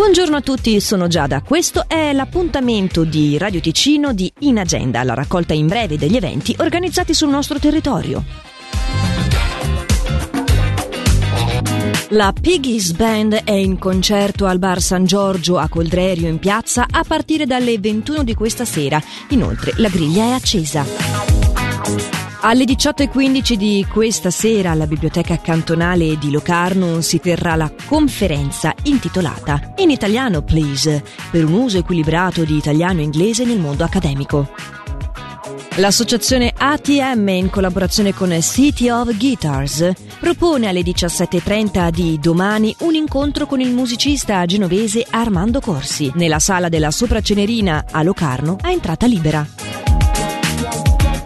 Buongiorno a tutti, sono Giada. Questo è l'appuntamento di Radio Ticino di In Agenda, la raccolta in breve degli eventi organizzati sul nostro territorio. La Piggy's Band è in concerto al Bar San Giorgio a Coldrerio in piazza a partire dalle 21 di questa sera. Inoltre la griglia è accesa. Alle 18.15 di questa sera alla Biblioteca Cantonale di Locarno si terrà la conferenza intitolata In italiano, please, per un uso equilibrato di italiano e inglese nel mondo accademico. L'associazione ATM, in collaborazione con City of Guitars, propone alle 17.30 di domani un incontro con il musicista genovese Armando Corsi nella sala della Sopracenerina a Locarno a entrata libera.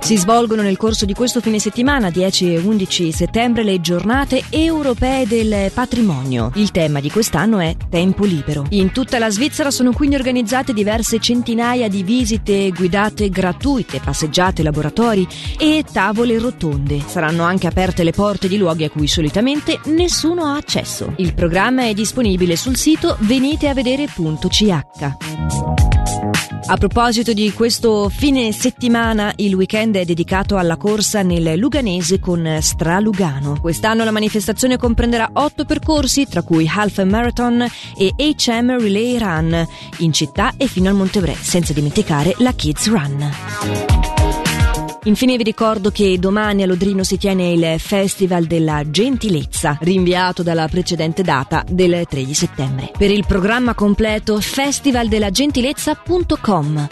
Si svolgono nel corso di questo fine settimana, 10 e 11 settembre, le giornate europee del patrimonio. Il tema di quest'anno è Tempo libero. In tutta la Svizzera sono quindi organizzate diverse centinaia di visite guidate gratuite, passeggiate, laboratori e tavole rotonde. Saranno anche aperte le porte di luoghi a cui solitamente nessuno ha accesso. Il programma è disponibile sul sito veniteavedere.ch. A proposito di questo fine settimana, il weekend è dedicato alla corsa nel Luganese con Stralugano. Quest'anno la manifestazione comprenderà otto percorsi, tra cui Half Marathon e HM Relay Run, in città e fino al Montevrè, senza dimenticare la Kids Run. Infine vi ricordo che domani a Lodrino si tiene il Festival della Gentilezza, rinviato dalla precedente data del 3 di settembre. Per il programma completo festivaldellagentilezza.com.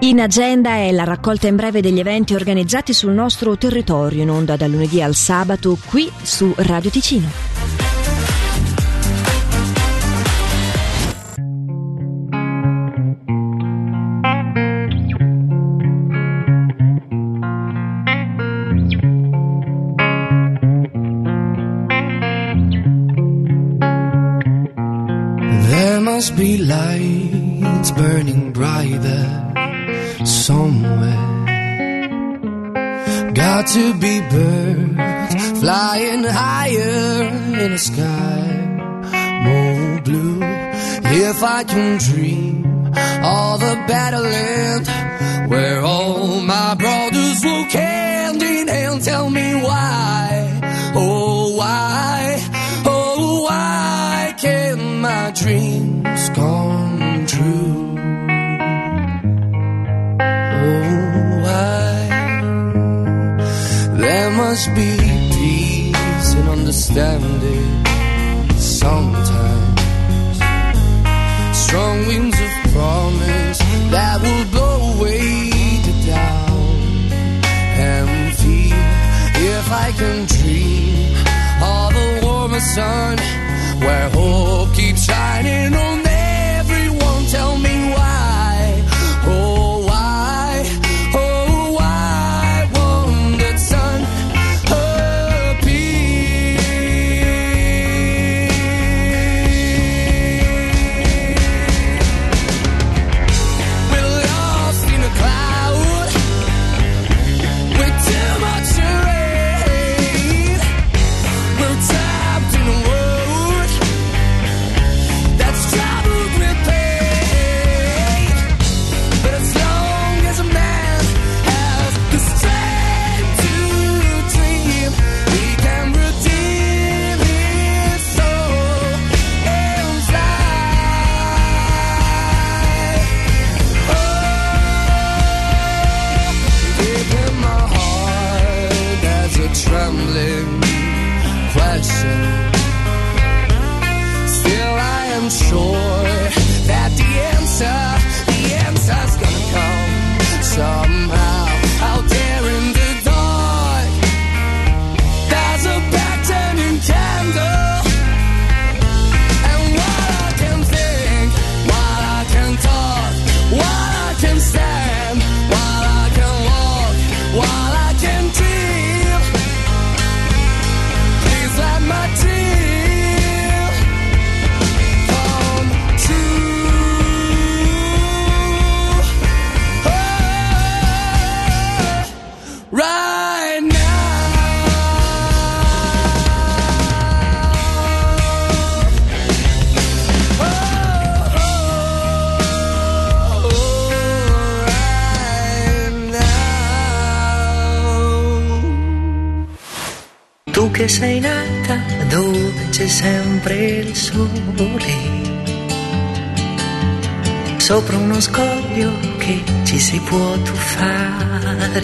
In agenda è la raccolta in breve degli eventi organizzati sul nostro territorio in onda dal lunedì al sabato qui su Radio Ticino. Be lights burning brighter somewhere. Got to be birds flying higher in the sky, more blue. If I can dream of a better land where all my brothers walk hand in hand, tell me why, be peace and understanding sometimes. Strong winds of promise that will blow away the doubt and fear. If I can dream of a warmer sun where hope keeps shining on shore. Tu che sei nata dove c'è sempre il sole, sopra uno scoglio che ci si può tuffare.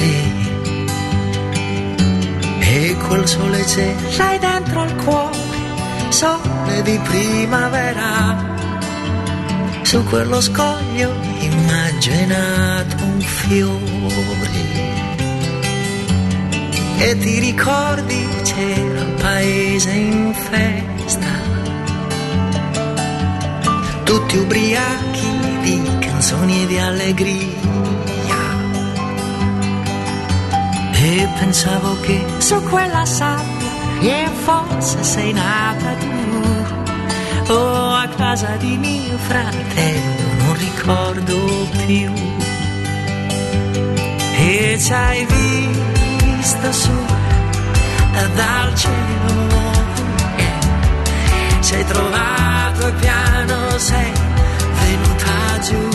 E quel sole c'è, l'hai dentro al cuore, sole di primavera. Su quello scoglio immaginato un fiore. E ti ricordi paese in festa, tutti ubriachi di canzoni e di allegria. E pensavo che su quella sabbia e forse sei nata tu, o a casa di mio fratello, non ricordo più. E ci hai visto su dal cielo sei trovato e piano sei venuta giù.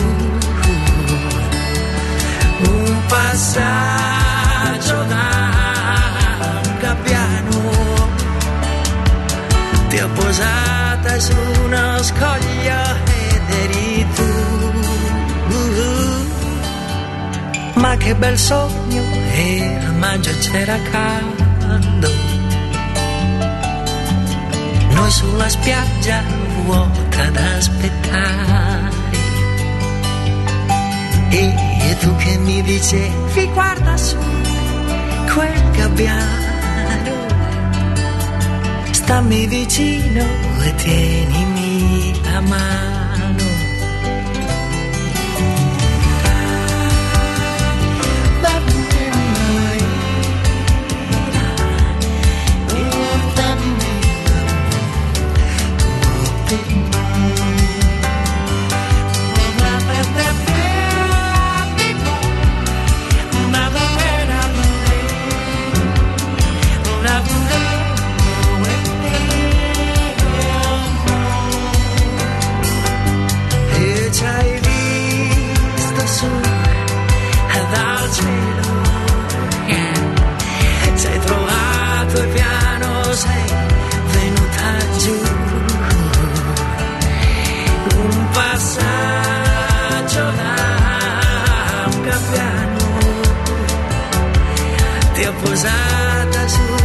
Un passaggio da gabbiano. Ti ho posata su uno scoglio ed eri tu. Ma che bel sogno era maggio c'era caldo sulla spiaggia vuota ad aspettare. E, tu che mi dicevi guarda su quel gabbiano stammi vicino e tienimi la mano